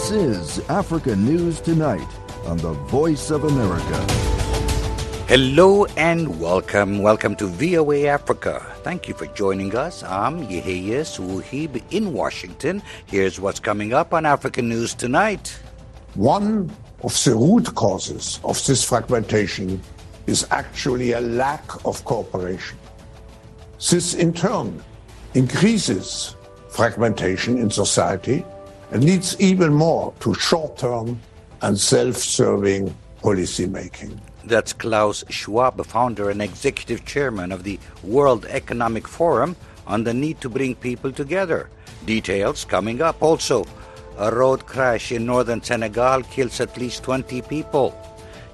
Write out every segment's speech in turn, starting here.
This is Africa News Tonight on the Voice of America. Hello and welcome. Welcome to VOA Africa. Thank you for joining us. I'm Yehia Suhib in Washington. Here's what's coming up on Africa News Tonight. One of the root causes of this fragmentation is actually a lack of cooperation. This, in turn, increases fragmentation in society and leads even more to short term and self serving policy making. That's Klaus Schwab, founder and executive chairman of the World Economic Forum, on the need to bring people together. Details coming up. Also, a road crash in northern Senegal kills at least 20 people.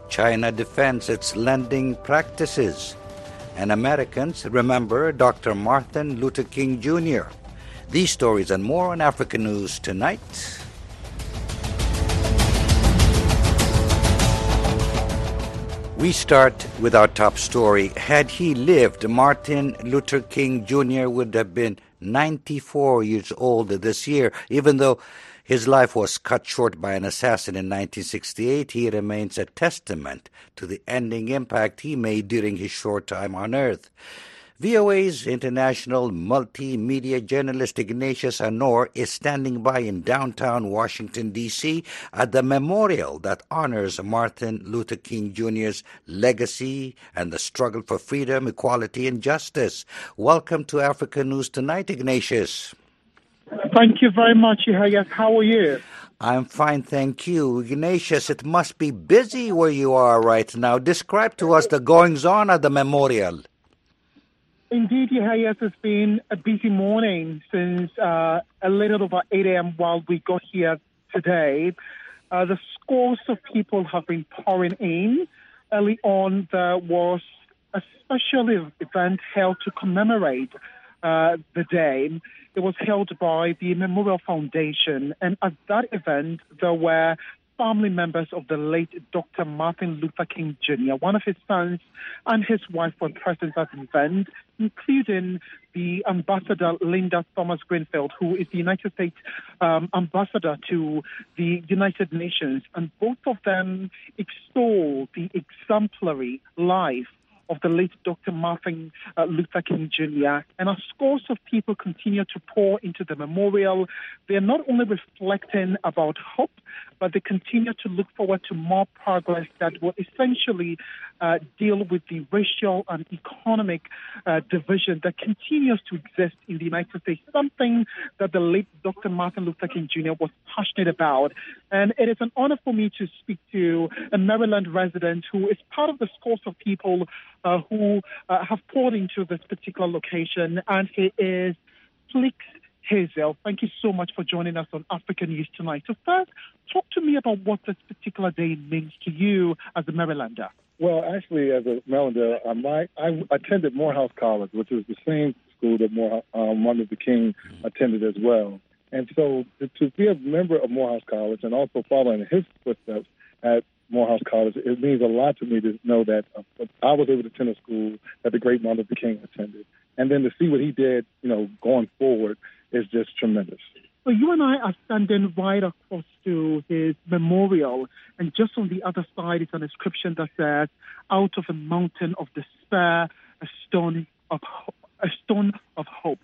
China defends its lending practices. And Americans remember Dr. Martin Luther King Jr. These stories and more on African News tonight. We start with our top story. Had he lived, Martin Luther King Jr. would have been 94 years old this year. Even though his life was cut short by an assassin in 1968, he remains a testament to the ending impact he made during his short time on earth. VOA's international multimedia journalist Ignatius Anor is standing by in downtown Washington, D.C. at the memorial that honors Martin Luther King Jr.'s legacy and the struggle for freedom, equality, and justice. Welcome to Africa News Tonight, Ignatius. Thank you very much, Yahya. How are you? I'm fine, thank you. Ignatius, it must be busy where you are right now. Describe to us the goings on at the memorial. Indeed, Yahya, it's been a busy morning since uh, a little over 8 a.m. while we got here today. Uh, the scores of people have been pouring in. Early on, there was a special event held to commemorate uh, the day. It was held by the Memorial Foundation, and at that event, there were family members of the late Dr. Martin Luther King Jr. One of his sons and his wife were present at the event, including the ambassador Linda Thomas Greenfield, who is the United States um, ambassador to the United Nations. And both of them extol the exemplary life of the late Dr. Martin uh, Luther King Jr. And as scores of people continue to pour into the memorial, they're not only reflecting about hope, but they continue to look forward to more progress that will essentially uh, deal with the racial and economic uh, division that continues to exist in the United States, something that the late Dr. Martin Luther King Jr. was passionate about. And it is an honor for me to speak to a Maryland resident who is part of the scores of people uh, who uh, have poured into this particular location, and he is Flix Hazel. Thank you so much for joining us on African News tonight. So first, talk to me about what this particular day means to you as a Marylander. Well, actually, as a Marylander, uh, my, I attended Morehouse College, which is the same school that More, um, Martin Luther King attended as well. And so to, to be a member of Morehouse College and also following his footsteps at Morehouse College, it means a lot to me to know that uh, I was able to attend a school that the great Martin Luther King attended. And then to see what he did, you know, going forward is just tremendous. So you and I are standing right across to his memorial, and just on the other side is an inscription that says, "Out of a mountain of despair, a stone of ho- a stone of hope."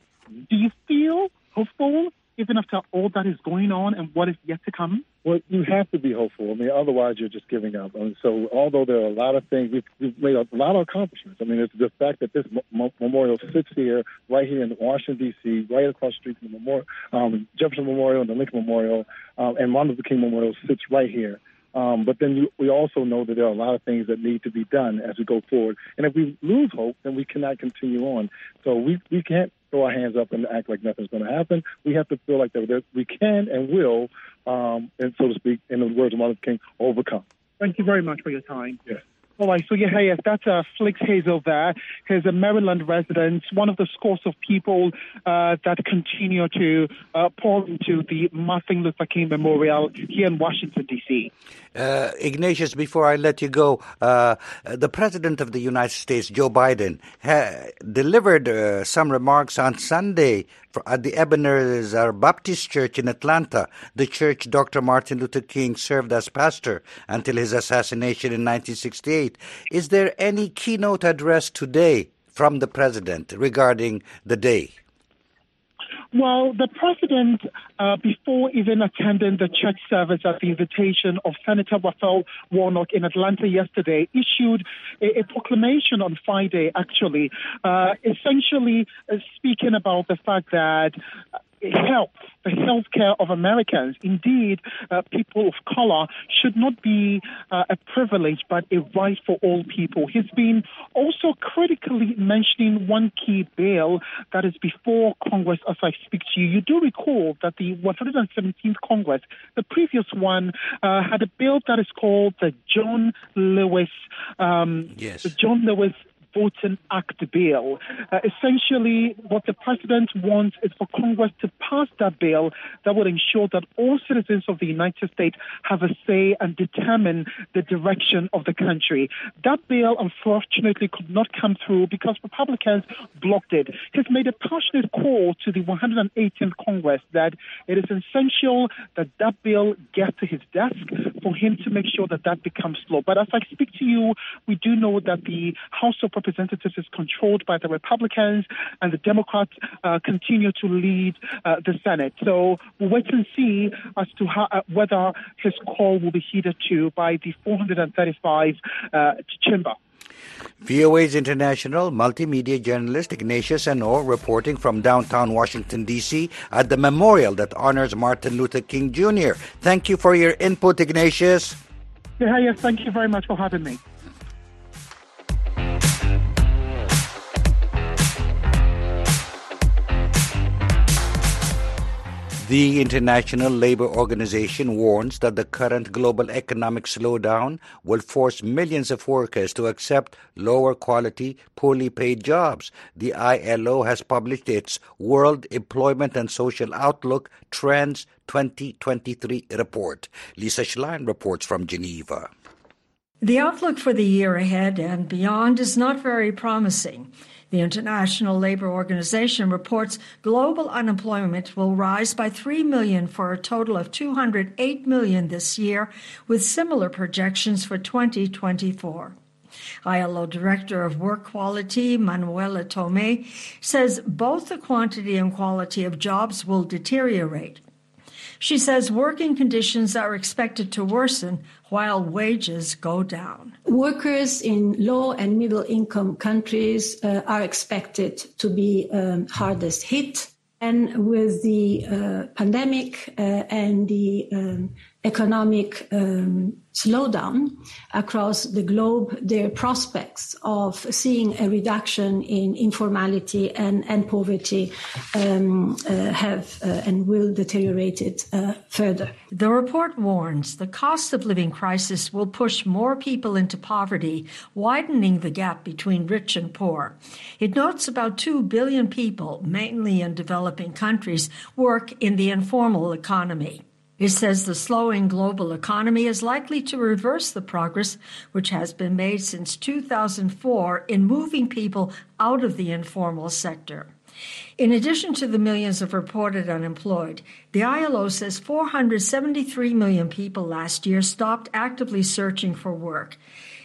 Do you feel hopeful even after all that is going on and what is yet to come? Well, you have to be hopeful. I mean, otherwise you're just giving up. Mean, so although there are a lot of things, we've, we've made a lot of accomplishments. I mean, it's the fact that this m- memorial sits here, right here in Washington, D.C., right across the street from the memorial, um, Jefferson Memorial and the Lincoln Memorial, um, and Martin Luther King Memorial sits right here. Um, but then you, we also know that there are a lot of things that need to be done as we go forward. And if we lose hope, then we cannot continue on. So we, we can't throw our hands up and act like nothing's going to happen. We have to feel like that, we can and will, um, and so to speak, in the words of Martin Luther King, overcome. Thank you very much for your time. Yes. All right, so yeah, yes, that's uh, Flix Hazel there. He's a Maryland resident, one of the scores of people uh, that continue to uh, pour into the Martin Luther King Memorial here in Washington, D.C. Uh, Ignatius, before I let you go, uh, the President of the United States, Joe Biden, ha- delivered uh, some remarks on Sunday at the Ebenezer Baptist Church in Atlanta, the church Dr. Martin Luther King served as pastor until his assassination in 1968. Is there any keynote address today from the President regarding the day? Well, the president, uh, before even attending the church service at the invitation of Senator Raphael Warnock in Atlanta yesterday, issued a, a proclamation on Friday, actually, uh, essentially uh, speaking about the fact that health, the health care of Americans, indeed, uh, people of color, should not be uh, a privilege but a right for all people. He's been also critically mentioning one key bill that is before Congress as I speak to you. You do recall that the 117th Congress, the previous one, uh, had a bill that is called the John Lewis, um, yes. the John Lewis Voting Act bill. Uh, essentially, what the president wants is for Congress to pass that bill that would ensure that all citizens of the United States have a say and determine the direction of the country. That bill, unfortunately, could not come through because Republicans blocked it. He's made a passionate call to the 118th Congress that it is essential that that bill gets to his desk for him to make sure that that becomes law. But as I speak to you, we do know that the House of Representatives is controlled by the Republicans, and the Democrats uh, continue to lead uh, the Senate. So we'll wait and see as to how, uh, whether his call will be heeded to by the 435 uh, chamber. VOA's international multimedia journalist Ignatius Anor reporting from downtown Washington, D.C. at the memorial that honors Martin Luther King Jr. Thank you for your input, Ignatius. Yeah, yes, thank you very much for having me. The International Labour Organization warns that the current global economic slowdown will force millions of workers to accept lower quality, poorly paid jobs. The ILO has published its World Employment and Social Outlook Trends 2023 report. Lisa Schlein reports from Geneva. The outlook for the year ahead and beyond is not very promising. The International Labor Organization reports global unemployment will rise by 3 million for a total of 208 million this year, with similar projections for 2024. ILO Director of Work Quality, Manuela Tomei, says both the quantity and quality of jobs will deteriorate. She says working conditions are expected to worsen while wages go down. Workers in low and middle income countries uh, are expected to be um, hardest hit. And with the uh, pandemic uh, and the um, economic um, slowdown across the globe, their prospects of seeing a reduction in informality and, and poverty um, uh, have uh, and will deteriorate it uh, further. The report warns the cost of living crisis will push more people into poverty, widening the gap between rich and poor. It notes about 2 billion people, mainly in developing countries, work in the informal economy. It says the slowing global economy is likely to reverse the progress which has been made since 2004 in moving people out of the informal sector. In addition to the millions of reported unemployed, the ILO says 473 million people last year stopped actively searching for work.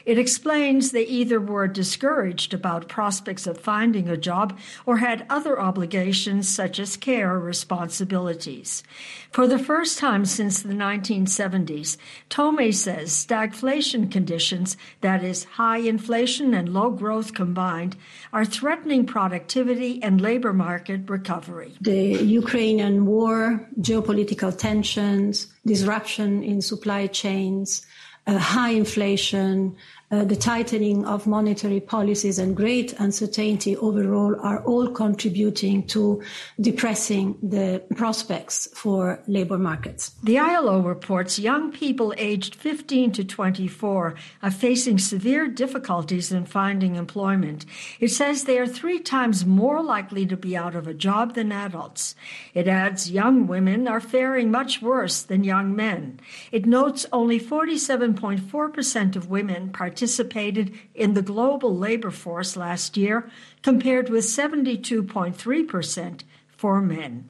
It explains they either were discouraged about prospects of finding a job or had other obligations such as care responsibilities. For the first time since the 1970s, Tomei says stagflation conditions, that is, high inflation and low growth combined, are threatening productivity and labor market recovery. The Ukrainian war, geopolitical tensions, disruption in supply chains, uh, high inflation, uh, the tightening of monetary policies and great uncertainty overall are all contributing to depressing the prospects for labor markets. The ILO reports young people aged 15 to 24 are facing severe difficulties in finding employment. It says they are three times more likely to be out of a job than adults. It adds young women are faring much worse than young men. It notes only 47.4% of women participated in the global labor force last year, compared with 72.3% for men.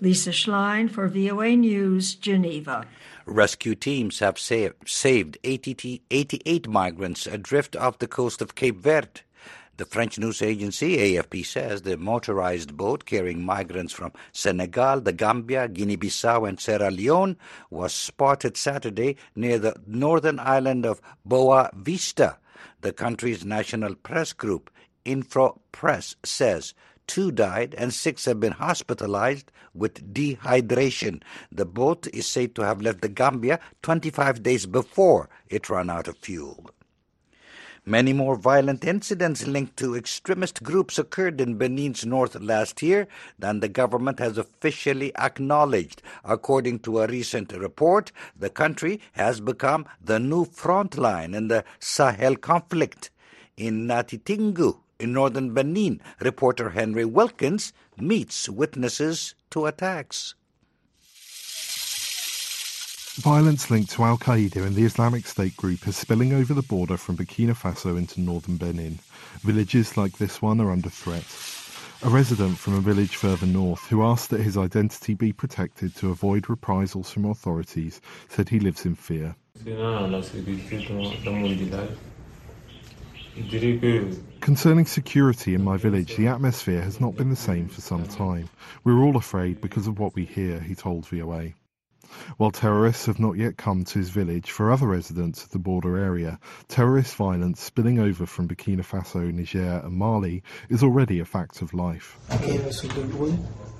Lisa Schlein for VOA News, Geneva. Rescue teams have saved 88 migrants adrift off the coast of Cape Verde. The French news agency AFP says the motorized boat carrying migrants from Senegal, the Gambia, Guinea-Bissau and Sierra Leone was spotted Saturday near the northern island of Boa Vista. The country's national press group, Info Press, says two died and six have been hospitalized with dehydration. The boat is said to have left the Gambia 25 days before it ran out of fuel. Many more violent incidents linked to extremist groups occurred in Benin's north last year than the government has officially acknowledged. According to a recent report, the country has become the new front line in the Sahel conflict. In Natitingou, in northern Benin, reporter Henry Wilkins meets witnesses to attacks. Violence linked to Al Qaeda and the Islamic State group is spilling over the border from Burkina Faso into northern Benin. Villages like this one are under threat. A resident from a village further north who asked that his identity be protected to avoid reprisals from authorities said he lives in fear. Concerning security in my village, the atmosphere has not been the same for some time. We're all afraid because of what we hear, he told VOA. While terrorists have not yet come to his village, for other residents of the border area, terrorist violence spilling over from Burkina Faso, Niger, and Mali is already a fact of life.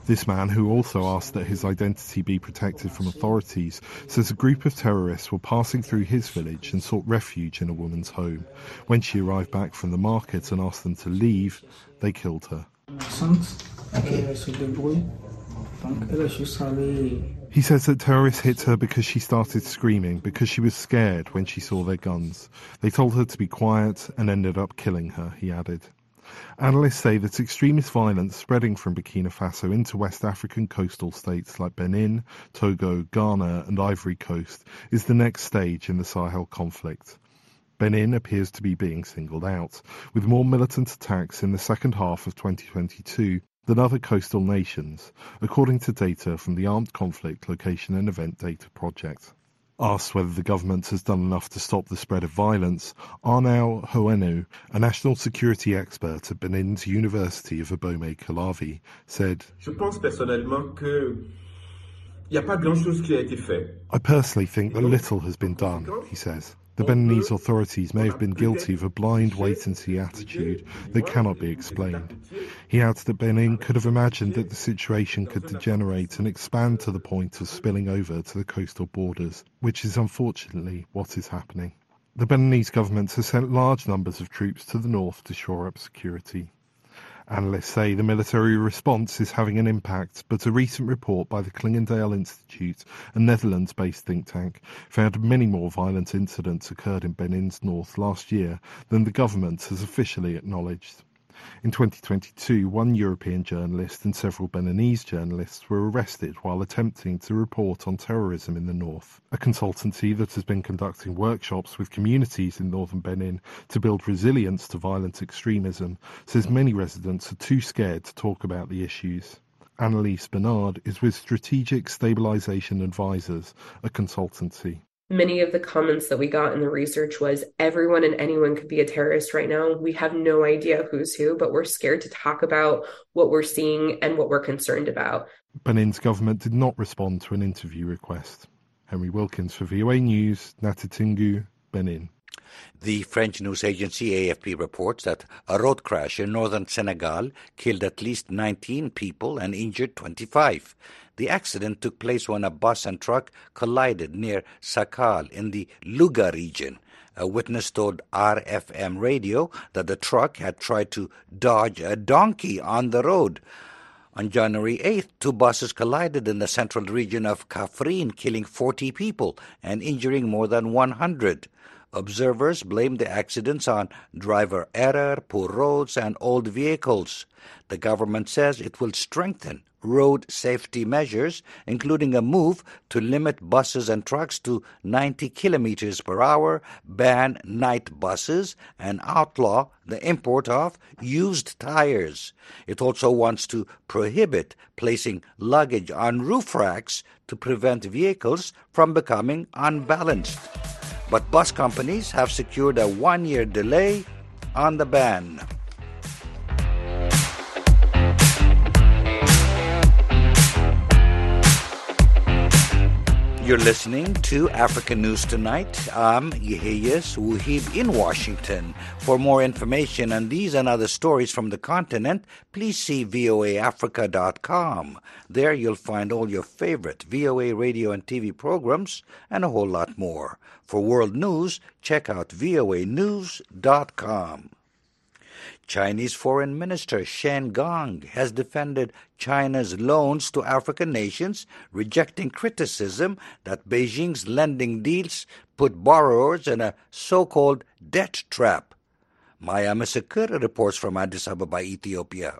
This man, who also asked that his identity be protected from authorities, says a group of terrorists were passing through his village and sought refuge in a woman's home. When she arrived back from the market and asked them to leave, they killed her. He says that terrorists hit her because she started screaming because she was scared when she saw their guns. They told her to be quiet and ended up killing her, he added. Analysts say that extremist violence spreading from Burkina Faso into West African coastal states like Benin, Togo, Ghana, and Ivory Coast is the next stage in the Sahel conflict. Benin appears to be being singled out, with more militant attacks in the second half of 2022 than other coastal nations, according to data from the Armed Conflict Location and Event Data Project. Asked whether the government has done enough to stop the spread of violence, Arnaud Hoenu, a national security expert at Benin's University of Abomey Calavi, said, I personally think that little has been done, he says. The Beninese authorities may have been guilty of a blind wait and see attitude that cannot be explained. He adds that Benin could have imagined that the situation could degenerate and expand to the point of spilling over to the coastal borders, which is unfortunately what is happening. The Beninese government has sent large numbers of troops to the north to shore up security. Analysts say the military response is having an impact, but a recent report by the Clingendael Institute, a Netherlands based think tank, found many more violent incidents occurred in Benin's north last year than the government has officially acknowledged. In 2022, one European journalist and several Beninese journalists were arrested while attempting to report on terrorism in the north. A consultancy that has been conducting workshops with communities in northern Benin to build resilience to violent extremism says many residents are too scared to talk about the issues. Annalise Bernard is with Strategic Stabilization Advisors, a consultancy many of the comments that we got in the research was everyone and anyone could be a terrorist right now. We have no idea who's who, but we're scared to talk about what we're seeing and what we're concerned about. Benin's government did not respond to an interview request. Henry Wilkins for VOA News, Natitingou, Benin. The French news agency AFP reports that a road crash in northern Senegal killed at least 19 people and injured 25. The accident took place when a bus and truck collided near Sakal in the Louga region. A witness told RFM radio that the truck had tried to dodge a donkey on the road. On January 8th, two buses collided in the central region of Kaffrine, killing 40 people and injuring more than 100. Observers blame the accidents on driver error, poor roads, and old vehicles. The government says it will strengthen road safety measures, including a move to limit buses and trucks to 90 kilometers per hour, ban night buses, and outlaw the import of used tires. It also wants to prohibit placing luggage on roof racks to prevent vehicles from becoming unbalanced. But bus companies have secured a one year delay on the ban. You're listening to African News Tonight. I'm Yehiyas Wuhib in Washington. For more information on these and other stories from the continent, please see voaafrica.com. There you'll find all your favorite VOA radio and TV programs and a whole lot more. For world news, check out voanews.com. Chinese Foreign Minister Qin Gang has defended China's loans to African nations, rejecting criticism that Beijing's lending deals put borrowers in a so called debt trap. Maya Masakur reports from Addis Ababa, Ethiopia.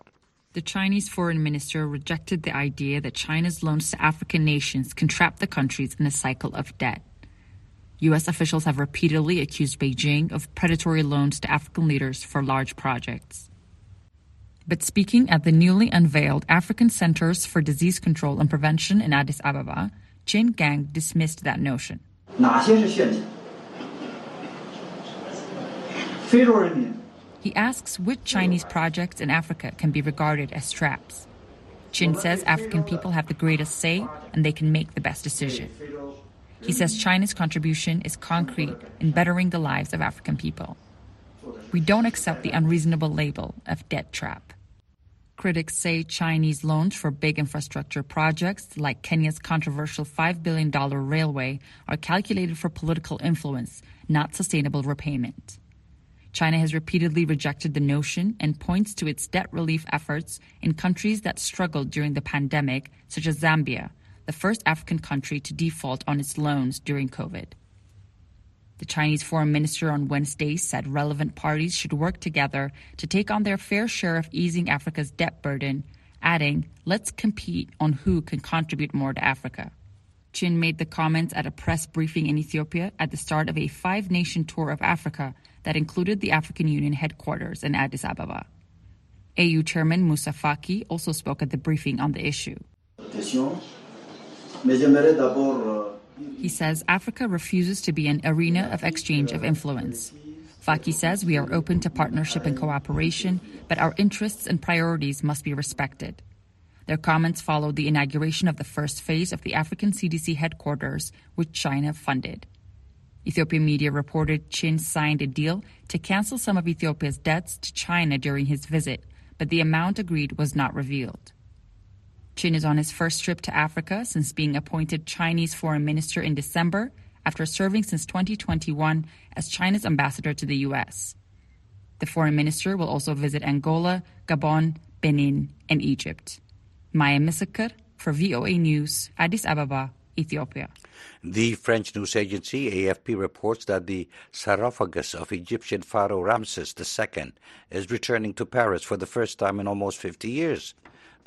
The Chinese foreign minister rejected the idea that China's loans to African nations can trap the countries in a cycle of debt. U.S. officials have repeatedly accused Beijing of predatory loans to African leaders for large projects. But speaking at the newly unveiled African Centers for Disease Control and Prevention in Addis Ababa, Qin Gang dismissed that notion. He asks which Chinese projects in Africa can be regarded as traps. Qin says African people have the greatest say and they can make the best decision. He says China's contribution is concrete in bettering the lives of African people. We don't accept the unreasonable label of debt trap. Critics say Chinese loans for big infrastructure projects like Kenya's controversial $5 billion railway are calculated for political influence, not sustainable repayment. China has repeatedly rejected the notion and points to its debt relief efforts in countries that struggled during the pandemic, such as Zambia, the first African country to default on its loans during COVID. The Chinese foreign minister on Wednesday said relevant parties should work together to take on their fair share of easing Africa's debt burden, adding, let's compete on who can contribute more to Africa. Qin made the comments at a press briefing in Ethiopia at the start of a five nation tour of Africa that included the African Union headquarters in Addis Ababa. AU Chairman Moussa Faki also spoke at the briefing on the issue. Uh, he says Africa refuses to be an arena of exchange of influence. Faki says we are open to partnership and cooperation, but our interests and priorities must be respected. Their comments followed the inauguration of the first phase of the African CDC headquarters, which China funded. Ethiopian media reported Qin signed a deal to cancel some of Ethiopia's debts to China during his visit, but the amount agreed was not revealed. Qin is on his first trip to Africa since being appointed Chinese foreign minister in December after serving since 2021 as China's ambassador to the U.S. The foreign minister will also visit Angola, Gabon, Benin, and Egypt. Maya Misaker for VOA News, Addis Ababa, Ethiopia. The French news agency AFP reports that the sarcophagus of Egyptian pharaoh Ramses II is returning to Paris for the first time in almost 50 years.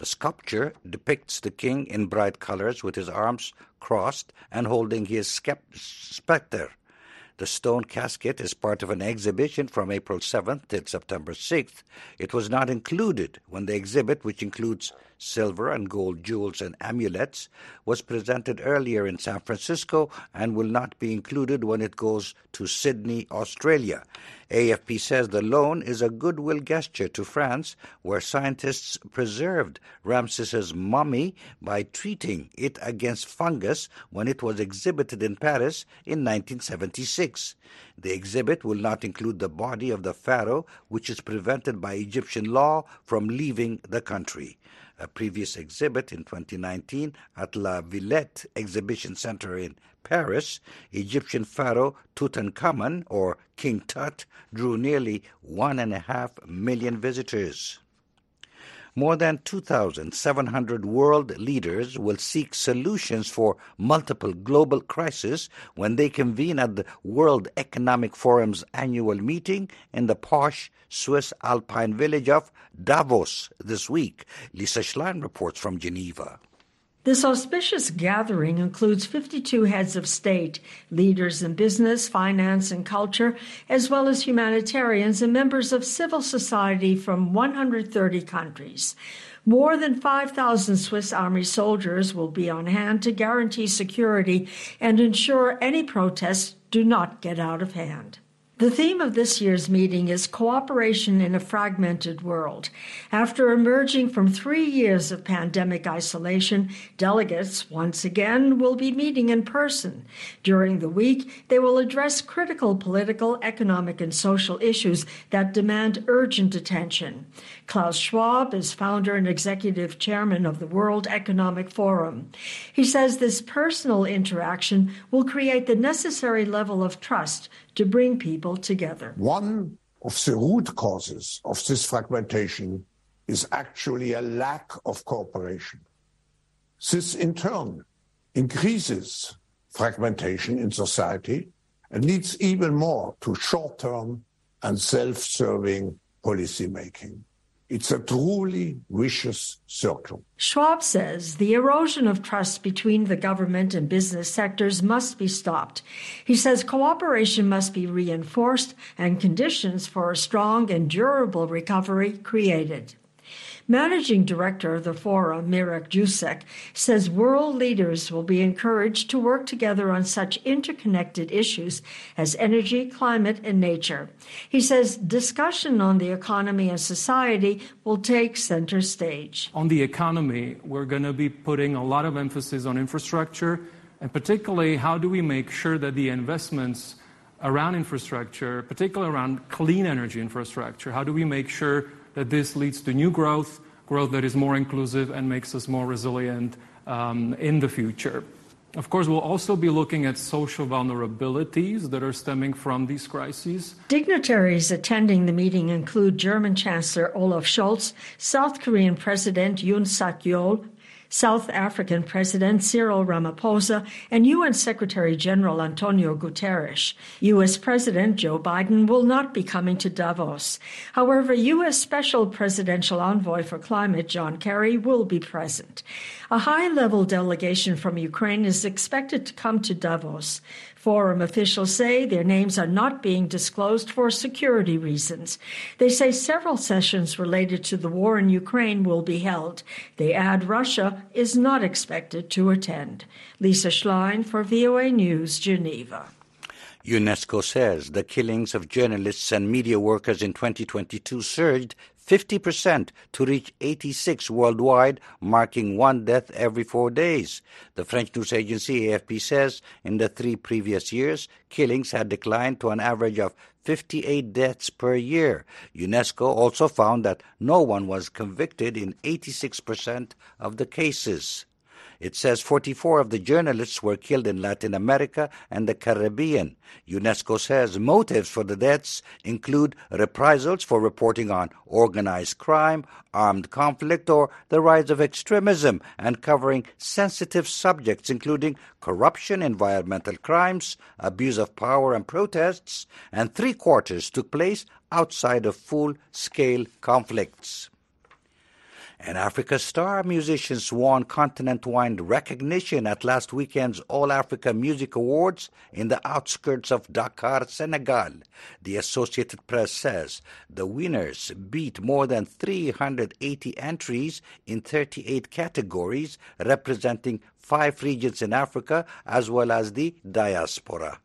The sculpture depicts the king in bright colors with his arms crossed and holding his scepter. The stone casket is part of an exhibition from April 7th till September 6th. It was not included when the exhibit, which includes silver and gold jewels and amulets, was presented earlier in San Francisco and will not be included when it goes to Sydney, Australia. AFP says the loan is a goodwill gesture to France, where scientists preserved Ramses's mummy by treating it against fungus when it was exhibited in Paris in 1976. The exhibit will not include the body of the pharaoh, which is prevented by Egyptian law from leaving the country. A previous exhibit in 2019 at La Villette Exhibition Center in Paris, Egyptian pharaoh Tutankhamun, or King Tut, drew nearly one and a half million visitors. More than 2,700 world leaders will seek solutions for multiple global crises when they convene at the World Economic Forum's annual meeting in the posh Swiss alpine village of Davos this week. Lisa Schlein reports from Geneva. This auspicious gathering includes 52 heads of state, leaders in business, finance, and culture, as well as humanitarians and members of civil society from 130 countries. More than 5,000 Swiss Army soldiers will be on hand to guarantee security and ensure any protests do not get out of hand. The theme of this year's meeting is cooperation in a fragmented world. After emerging from three years of pandemic isolation, delegates once again will be meeting in person. During the week, they will address critical political, economic, and social issues that demand urgent attention. Klaus Schwab is founder and executive chairman of the World Economic Forum. He says this personal interaction will create the necessary level of trust to bring people together. One of the root causes of this fragmentation is actually a lack of cooperation. This in turn increases fragmentation in society and leads even more to short-term and self-serving policy making. It's a truly vicious circle. Schwab says the erosion of trust between the government and business sectors must be stopped. He says cooperation must be reinforced and conditions for a strong and durable recovery created. Managing director of the forum, Mirek Dušek, says world leaders will be encouraged to work together on such interconnected issues as energy, climate, and nature. He says discussion on the economy and society will take center stage. On the economy, we're going to be putting a lot of emphasis on infrastructure, and particularly how do we make sure that the investments around infrastructure, particularly around clean energy infrastructure, how do we make sure that this leads to new growth, growth that is more inclusive and makes us more resilient um, in the future. Of course, we'll also be looking at social vulnerabilities that are stemming from these crises. Dignitaries attending the meeting include German Chancellor Olaf Scholz, South Korean President Yoon Suk Yeol, South African President Cyril Ramaphosa, and UN Secretary General Antonio Guterres. U.S. President Joe Biden will not be coming to Davos. However, U.S. Special Presidential Envoy for Climate John Kerry will be present. A high level delegation from Ukraine is expected to come to Davos. Forum officials say their names are not being disclosed for security reasons. They say several sessions related to the war in Ukraine will be held. They add Russia is not expected to attend. Lisa Schlein for VOA News, Geneva. UNESCO says the killings of journalists and media workers in 2022 surged 50% to reach 86 worldwide, marking one death every four days. The French news agency AFP says in the three previous years, killings had declined to an average of 58 deaths per year. UNESCO also found that no one was convicted in 86% of the cases. It says 44 of the journalists were killed in Latin America and the Caribbean. UNESCO says motives for the deaths include reprisals for reporting on organized crime, armed conflict, or the rise of extremism, and covering sensitive subjects including corruption, environmental crimes, abuse of power, and protests, and three quarters took place outside of full scale conflicts. And Africa star musicians won continent-wide recognition at last weekend's All Africa Music Awards in the outskirts of Dakar, Senegal. The Associated Press says the winners beat more than 380 entries in 38 categories, representing five regions in Africa as well as the diaspora.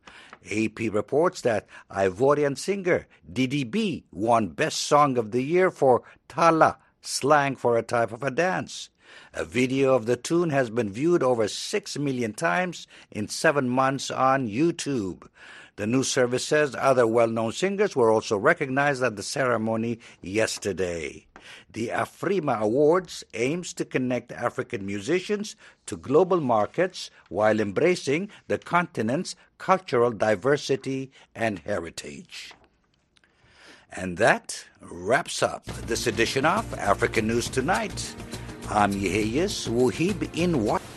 AP reports that Ivorian singer Didi B won Best Song of the Year for Talla slang for a type of a dance. A video of the tune has been viewed over 6 million times in seven months on YouTube. The news service says other well known singers were also recognized at the ceremony yesterday. The Afrima Awards aims to connect African musicians to global markets while embracing the continent's cultural diversity and heritage. And that wraps up this edition of African News Tonight. I'm Yeheyes Wuhib in Washington.